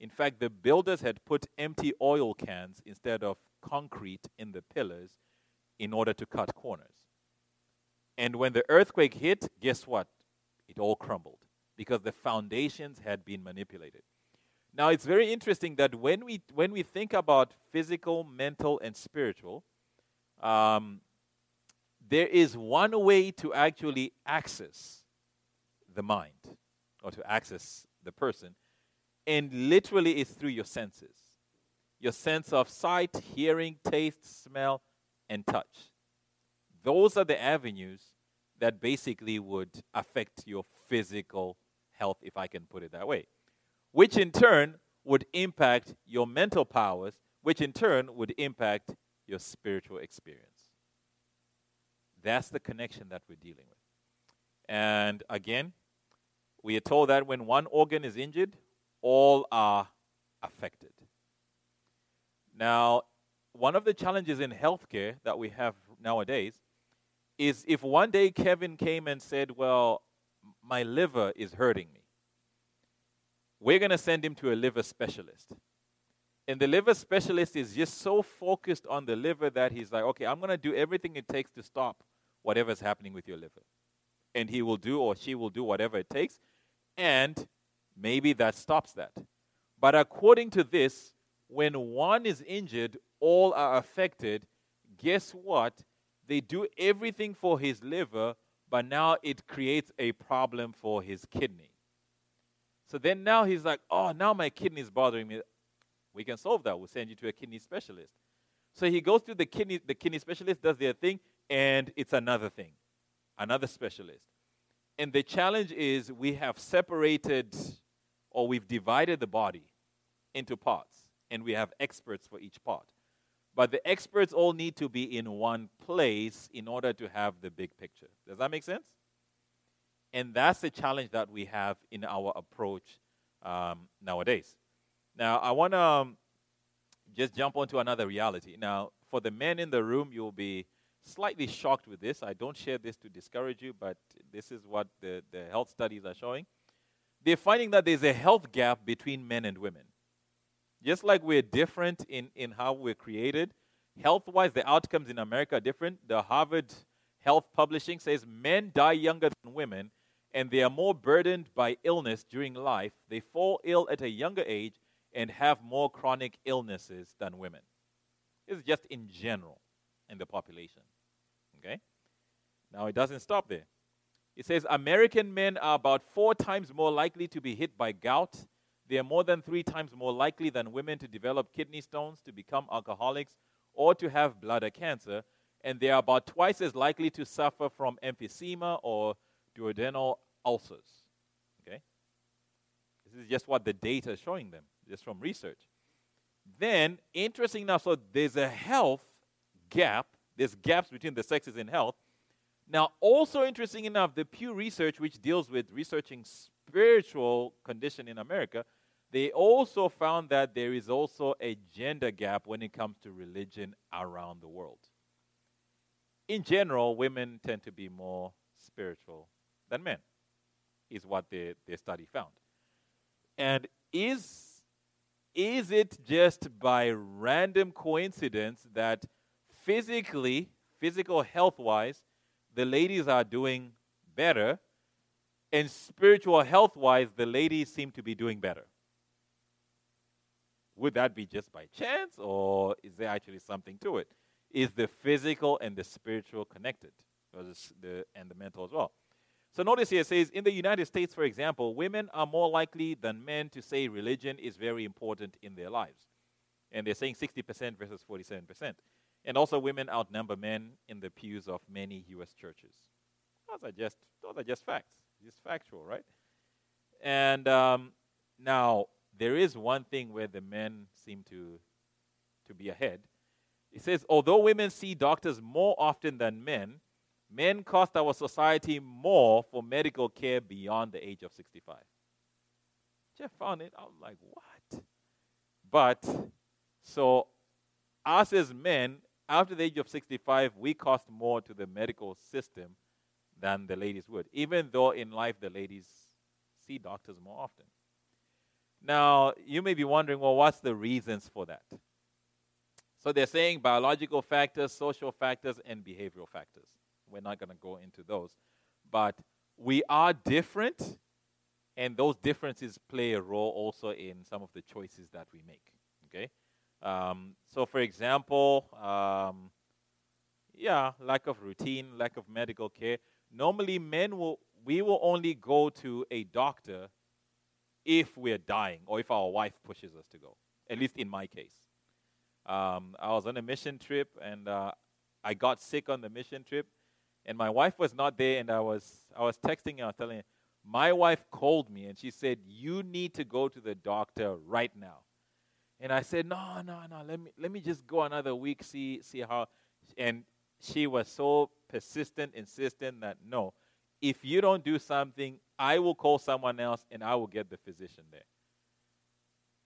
In fact, the builders had put empty oil cans instead of concrete in the pillars in order to cut corners. And when the earthquake hit, guess what? It all crumbled because the foundations had been manipulated. Now, it's very interesting that when we, when we think about physical, mental, and spiritual, um, there is one way to actually access the mind or to access the person, and literally it's through your senses your sense of sight, hearing, taste, smell, and touch. Those are the avenues that basically would affect your physical health, if I can put it that way which in turn would impact your mental powers, which in turn would impact your spiritual experience. That's the connection that we're dealing with. And again, we are told that when one organ is injured, all are affected. Now, one of the challenges in healthcare that we have nowadays is if one day Kevin came and said, Well, my liver is hurting me, we're going to send him to a liver specialist. And the liver specialist is just so focused on the liver that he's like, Okay, I'm going to do everything it takes to stop whatever's happening with your liver. And he will do or she will do whatever it takes. And maybe that stops that. But according to this, when one is injured, all are affected. Guess what? They do everything for his liver, but now it creates a problem for his kidney. So then now he's like, oh, now my kidney is bothering me. We can solve that. We'll send you to a kidney specialist. So he goes to the kidney, the kidney specialist does their thing, and it's another thing, another specialist. And the challenge is we have separated or we've divided the body into parts, and we have experts for each part. But the experts all need to be in one place in order to have the big picture. Does that make sense? And that's the challenge that we have in our approach um, nowadays. Now, I want to um, just jump onto another reality. Now, for the men in the room, you'll be slightly shocked with this. I don't share this to discourage you, but this is what the, the health studies are showing. They're finding that there's a health gap between men and women. Just like we're different in, in how we're created, health wise, the outcomes in America are different. The Harvard Health Publishing says men die younger than women and they are more burdened by illness during life. They fall ill at a younger age and have more chronic illnesses than women. This is just in general in the population. Okay? Now, it doesn't stop there. It says American men are about four times more likely to be hit by gout they are more than three times more likely than women to develop kidney stones, to become alcoholics, or to have bladder cancer. And they are about twice as likely to suffer from emphysema or duodenal ulcers. Okay? This is just what the data is showing them, just from research. Then, interesting enough, so there's a health gap, there's gaps between the sexes in health. Now, also interesting enough, the Pew Research, which deals with researching spiritual condition in America, they also found that there is also a gender gap when it comes to religion around the world. In general, women tend to be more spiritual than men, is what the, the study found. And is, is it just by random coincidence that physically, physical health wise, the ladies are doing better, and spiritual health wise, the ladies seem to be doing better? would that be just by chance or is there actually something to it? Is the physical and the spiritual connected? The, and the mental as well. So notice here it says in the United States, for example, women are more likely than men to say religion is very important in their lives. And they're saying 60% versus 47%. And also women outnumber men in the pews of many US churches. Those are just those are just facts. Just factual, right? And um, now there is one thing where the men seem to, to be ahead. It says, although women see doctors more often than men, men cost our society more for medical care beyond the age of 65. Jeff found it. I was like, what? But, so us as men, after the age of 65, we cost more to the medical system than the ladies would, even though in life the ladies see doctors more often. Now, you may be wondering, well, what's the reasons for that? So they're saying biological factors, social factors, and behavioral factors. We're not going to go into those. But we are different, and those differences play a role also in some of the choices that we make. Okay? Um, so, for example, um, yeah, lack of routine, lack of medical care. Normally, men will, we will only go to a doctor if we're dying or if our wife pushes us to go, at least in my case. Um, I was on a mission trip and uh, I got sick on the mission trip, and my wife was not there, and I was, I was texting her, I was telling her, my wife called me and she said, You need to go to the doctor right now. And I said, No, no, no, let me, let me just go another week, see, see how. And she was so persistent, insistent that no, if you don't do something, I will call someone else and I will get the physician there.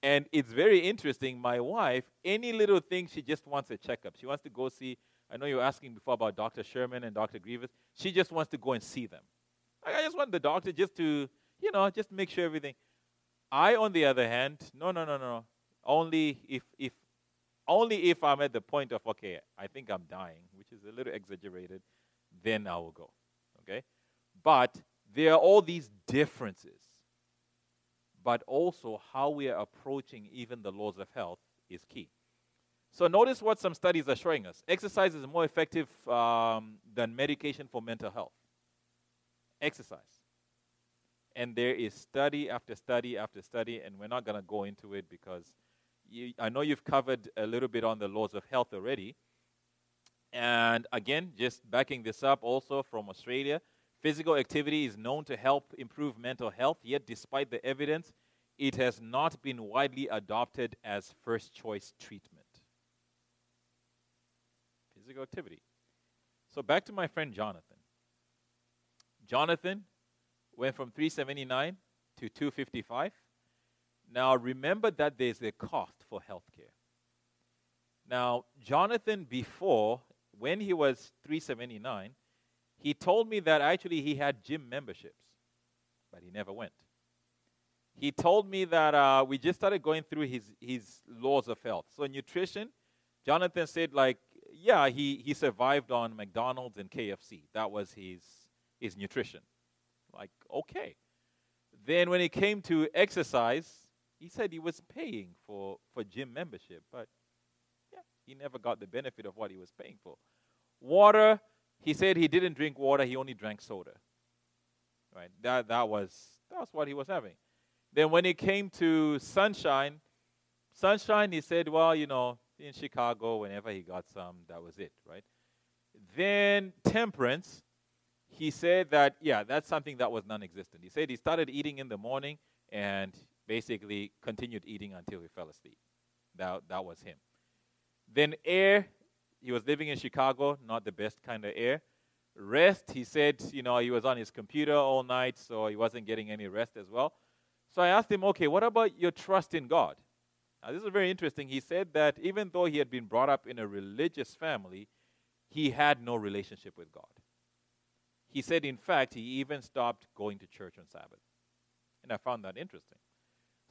And it's very interesting. My wife, any little thing, she just wants a checkup. She wants to go see. I know you were asking before about Dr. Sherman and Dr. Grievous. She just wants to go and see them. I just want the doctor just to, you know, just make sure everything. I, on the other hand, no, no, no, no. Only if, if, only if I'm at the point of okay, I think I'm dying, which is a little exaggerated, then I will go. Okay, but there are all these differences but also how we are approaching even the laws of health is key. So, notice what some studies are showing us exercise is more effective um, than medication for mental health. Exercise. And there is study after study after study, and we're not going to go into it because you, I know you've covered a little bit on the laws of health already. And again, just backing this up also from Australia, Physical activity is known to help improve mental health, yet, despite the evidence, it has not been widely adopted as first choice treatment. Physical activity. So, back to my friend Jonathan. Jonathan went from 379 to 255. Now, remember that there's a cost for healthcare. Now, Jonathan, before, when he was 379, he told me that actually he had gym memberships, but he never went. He told me that uh, we just started going through his, his laws of health. So, nutrition, Jonathan said, like, yeah, he, he survived on McDonald's and KFC. That was his, his nutrition. Like, okay. Then, when it came to exercise, he said he was paying for, for gym membership, but yeah, he never got the benefit of what he was paying for. Water, he said he didn't drink water, he only drank soda. Right? That, that, was, that was what he was having. Then when it came to sunshine, sunshine, he said, well, you know, in Chicago, whenever he got some, that was it, right? Then temperance, he said that, yeah, that's something that was non existent. He said he started eating in the morning and basically continued eating until he fell asleep. That, that was him. Then air, he was living in Chicago, not the best kind of air. Rest, he said, you know, he was on his computer all night, so he wasn't getting any rest as well. So I asked him, okay, what about your trust in God? Now, this is very interesting. He said that even though he had been brought up in a religious family, he had no relationship with God. He said, in fact, he even stopped going to church on Sabbath. And I found that interesting.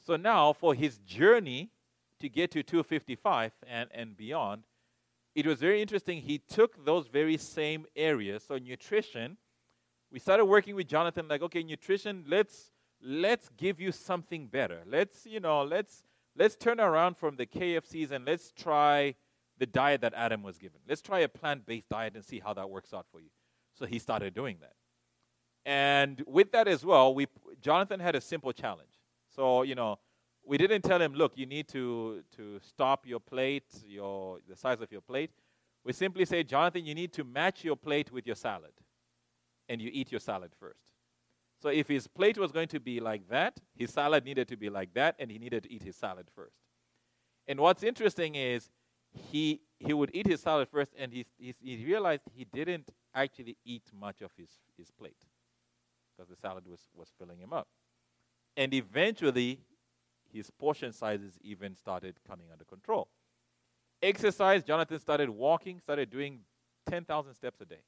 So now, for his journey to get to 255 and, and beyond, it was very interesting. He took those very same areas. So nutrition, we started working with Jonathan like, okay, nutrition, let's let's give you something better. Let's, you know, let's let's turn around from the KFCs and let's try the diet that Adam was given. Let's try a plant-based diet and see how that works out for you. So he started doing that. And with that as well, we Jonathan had a simple challenge. So, you know, we didn't tell him, look, you need to, to stop your plate, your, the size of your plate. We simply say, Jonathan, you need to match your plate with your salad. And you eat your salad first. So if his plate was going to be like that, his salad needed to be like that, and he needed to eat his salad first. And what's interesting is he, he would eat his salad first, and he, he, he realized he didn't actually eat much of his, his plate because the salad was, was filling him up. And eventually, his portion sizes even started coming under control. Exercise, Jonathan started walking, started doing 10,000 steps a day.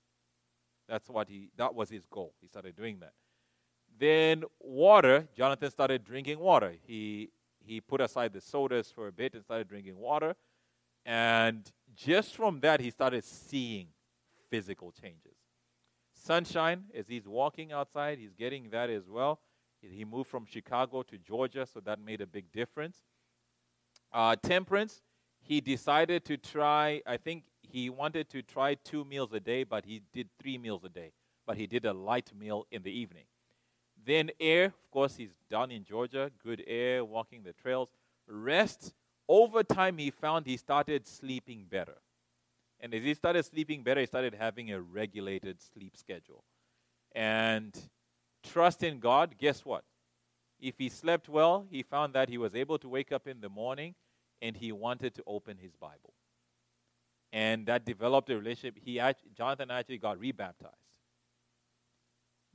That's what he, that was his goal. He started doing that. Then water, Jonathan started drinking water. He, he put aside the sodas for a bit and started drinking water. And just from that, he started seeing physical changes. Sunshine, as he's walking outside, he's getting that as well. He moved from Chicago to Georgia, so that made a big difference. Uh, temperance, he decided to try, I think he wanted to try two meals a day, but he did three meals a day. But he did a light meal in the evening. Then air, of course, he's down in Georgia, good air, walking the trails. Rest, over time, he found he started sleeping better. And as he started sleeping better, he started having a regulated sleep schedule. And trust in God, guess what? If he slept well, he found that he was able to wake up in the morning and he wanted to open his Bible. And that developed a relationship. He actually, Jonathan actually got rebaptized.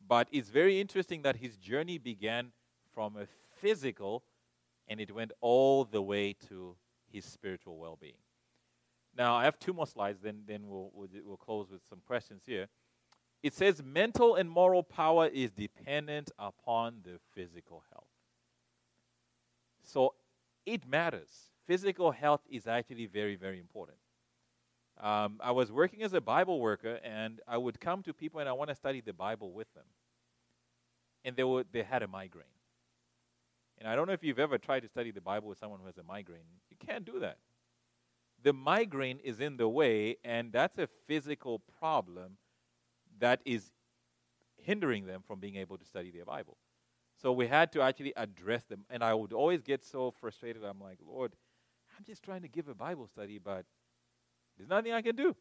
But it's very interesting that his journey began from a physical and it went all the way to his spiritual well being. Now, I have two more slides, then, then we'll, we'll, we'll close with some questions here. It says mental and moral power is dependent upon the physical health. So it matters. Physical health is actually very, very important. Um, I was working as a Bible worker, and I would come to people and I want to study the Bible with them. And they, were, they had a migraine. And I don't know if you've ever tried to study the Bible with someone who has a migraine. You can't do that. The migraine is in the way, and that's a physical problem that is hindering them from being able to study their Bible. So we had to actually address them. And I would always get so frustrated. I'm like, Lord, I'm just trying to give a Bible study, but there's nothing I can do.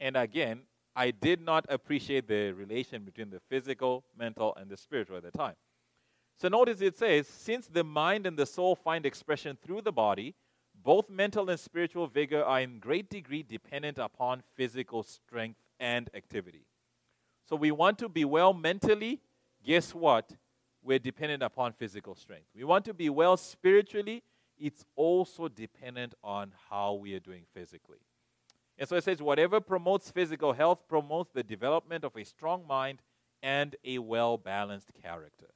And again, I did not appreciate the relation between the physical, mental, and the spiritual at the time. So notice it says, since the mind and the soul find expression through the body, both mental and spiritual vigor are in great degree dependent upon physical strength and activity. So we want to be well mentally. Guess what? We're dependent upon physical strength. We want to be well spiritually. It's also dependent on how we are doing physically. And so it says, whatever promotes physical health promotes the development of a strong mind and a well balanced character.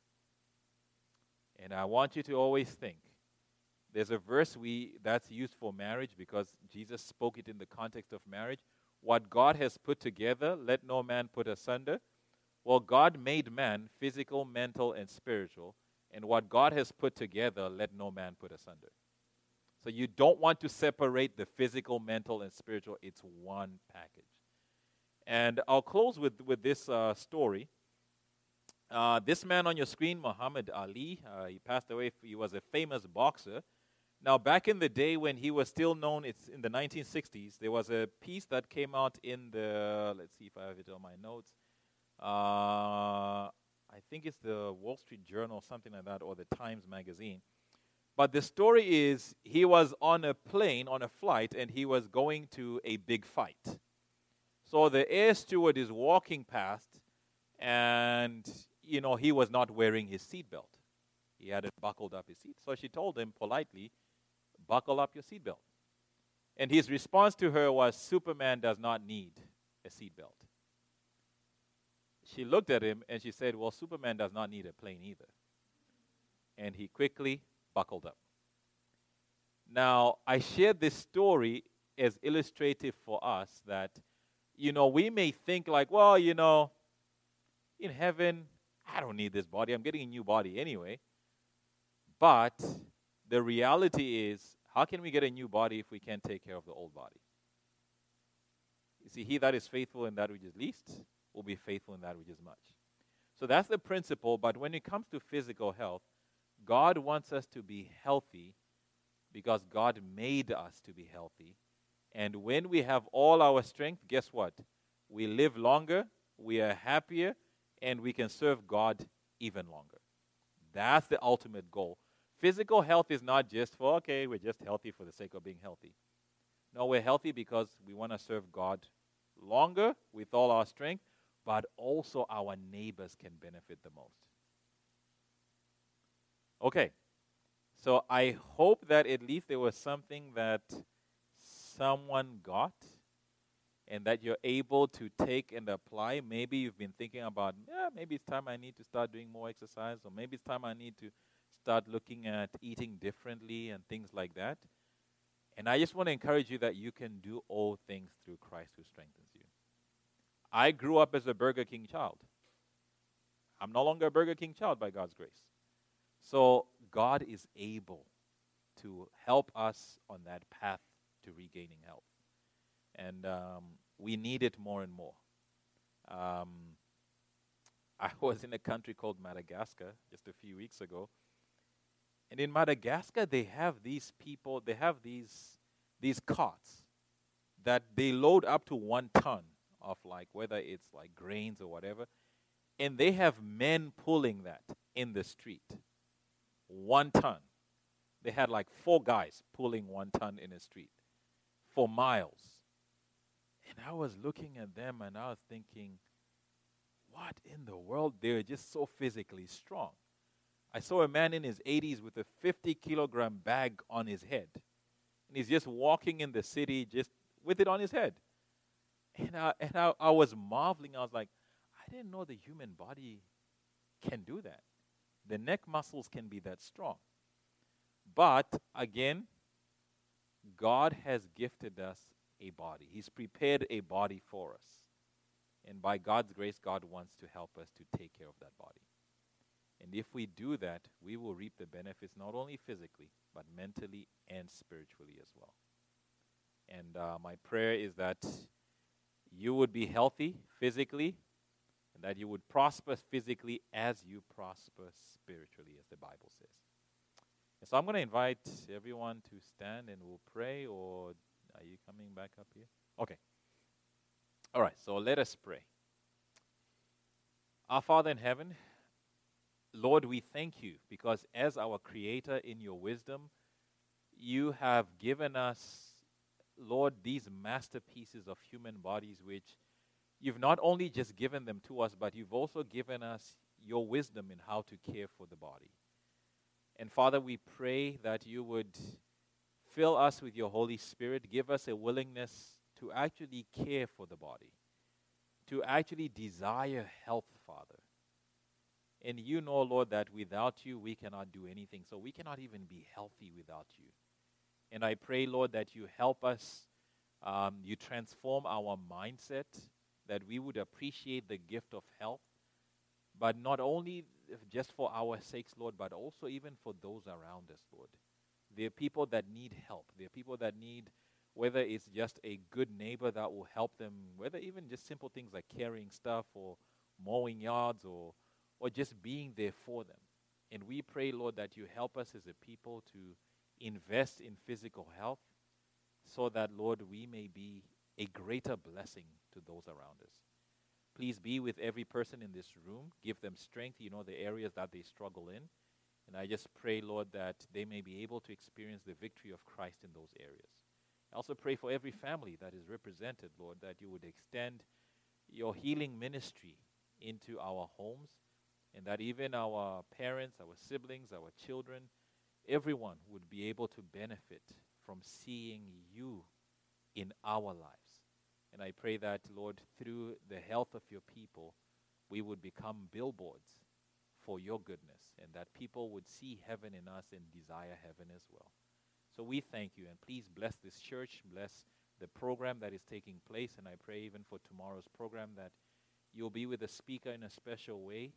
And I want you to always think there's a verse we that's used for marriage because Jesus spoke it in the context of marriage. What God has put together, let no man put asunder. Well, God made man physical, mental, and spiritual, and what God has put together, let no man put asunder. So you don't want to separate the physical, mental, and spiritual. It's one package. And I'll close with, with this uh, story. Uh, this man on your screen, Muhammad Ali, uh, he passed away. He was a famous boxer. Now, back in the day when he was still known, it's in the 1960s, there was a piece that came out in the, let's see if I have it on my notes. Uh, I think it's the Wall Street Journal, something like that, or the Times Magazine. But the story is he was on a plane, on a flight, and he was going to a big fight. So the air steward is walking past, and, you know, he was not wearing his seatbelt. He hadn't buckled up his seat. So she told him politely, buckle up your seatbelt. And his response to her was, Superman does not need a seatbelt. She looked at him and she said, Well, Superman does not need a plane either. And he quickly buckled up. Now, I shared this story as illustrative for us that, you know, we may think like, well, you know, in heaven, I don't need this body. I'm getting a new body anyway. But the reality is, how can we get a new body if we can't take care of the old body? You see, he that is faithful in that which is least will be faithful in that which is much. So that's the principle. But when it comes to physical health, God wants us to be healthy because God made us to be healthy. And when we have all our strength, guess what? We live longer, we are happier, and we can serve God even longer. That's the ultimate goal. Physical health is not just for, okay, we're just healthy for the sake of being healthy. No, we're healthy because we want to serve God longer with all our strength, but also our neighbors can benefit the most. Okay, so I hope that at least there was something that someone got and that you're able to take and apply. Maybe you've been thinking about, yeah, maybe it's time I need to start doing more exercise, or maybe it's time I need to start looking at eating differently and things like that. And I just want to encourage you that you can do all things through Christ who strengthens you. I grew up as a Burger King child. I'm no longer a Burger King child by God's grace. So God is able to help us on that path to regaining health. And um, we need it more and more. Um, I was in a country called Madagascar just a few weeks ago. And in Madagascar, they have these people, they have these, these carts that they load up to one ton of like, whether it's like grains or whatever. And they have men pulling that in the street one ton. They had like four guys pulling one ton in a street for miles. And I was looking at them and I was thinking, what in the world? They're just so physically strong. I saw a man in his 80s with a 50 kilogram bag on his head. And he's just walking in the city just with it on his head. And, I, and I, I was marveling. I was like, I didn't know the human body can do that. The neck muscles can be that strong. But again, God has gifted us a body. He's prepared a body for us. And by God's grace, God wants to help us to take care of that body. And if we do that, we will reap the benefits not only physically, but mentally and spiritually as well. And uh, my prayer is that you would be healthy physically, and that you would prosper physically as you prosper spiritually, as the Bible says. And so I'm going to invite everyone to stand and we'll pray, or are you coming back up here? Okay. All right, so let us pray. Our Father in heaven, Lord, we thank you because as our Creator in your wisdom, you have given us, Lord, these masterpieces of human bodies, which you've not only just given them to us, but you've also given us your wisdom in how to care for the body. And Father, we pray that you would fill us with your Holy Spirit, give us a willingness to actually care for the body, to actually desire health. And you know, Lord, that without you we cannot do anything. So we cannot even be healthy without you. And I pray, Lord, that you help us, um, you transform our mindset, that we would appreciate the gift of health, but not only just for our sakes, Lord, but also even for those around us, Lord. There are people that need help. There are people that need, whether it's just a good neighbor that will help them, whether even just simple things like carrying stuff or mowing yards or, or just being there for them. And we pray, Lord, that you help us as a people to invest in physical health so that, Lord, we may be a greater blessing to those around us. Please be with every person in this room. Give them strength. You know the areas that they struggle in. And I just pray, Lord, that they may be able to experience the victory of Christ in those areas. I also pray for every family that is represented, Lord, that you would extend your healing ministry into our homes, and that even our parents, our siblings, our children, everyone would be able to benefit from seeing you in our lives. And I pray that, Lord, through the health of your people, we would become billboards for your goodness and that people would see heaven in us and desire heaven as well. So we thank you and please bless this church, bless the program that is taking place. And I pray even for tomorrow's program that you'll be with the speaker in a special way.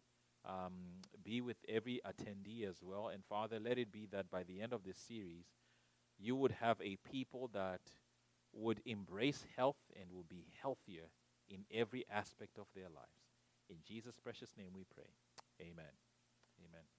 Um, be with every attendee as well. And Father, let it be that by the end of this series, you would have a people that would embrace health and will be healthier in every aspect of their lives. In Jesus' precious name we pray. Amen. Amen.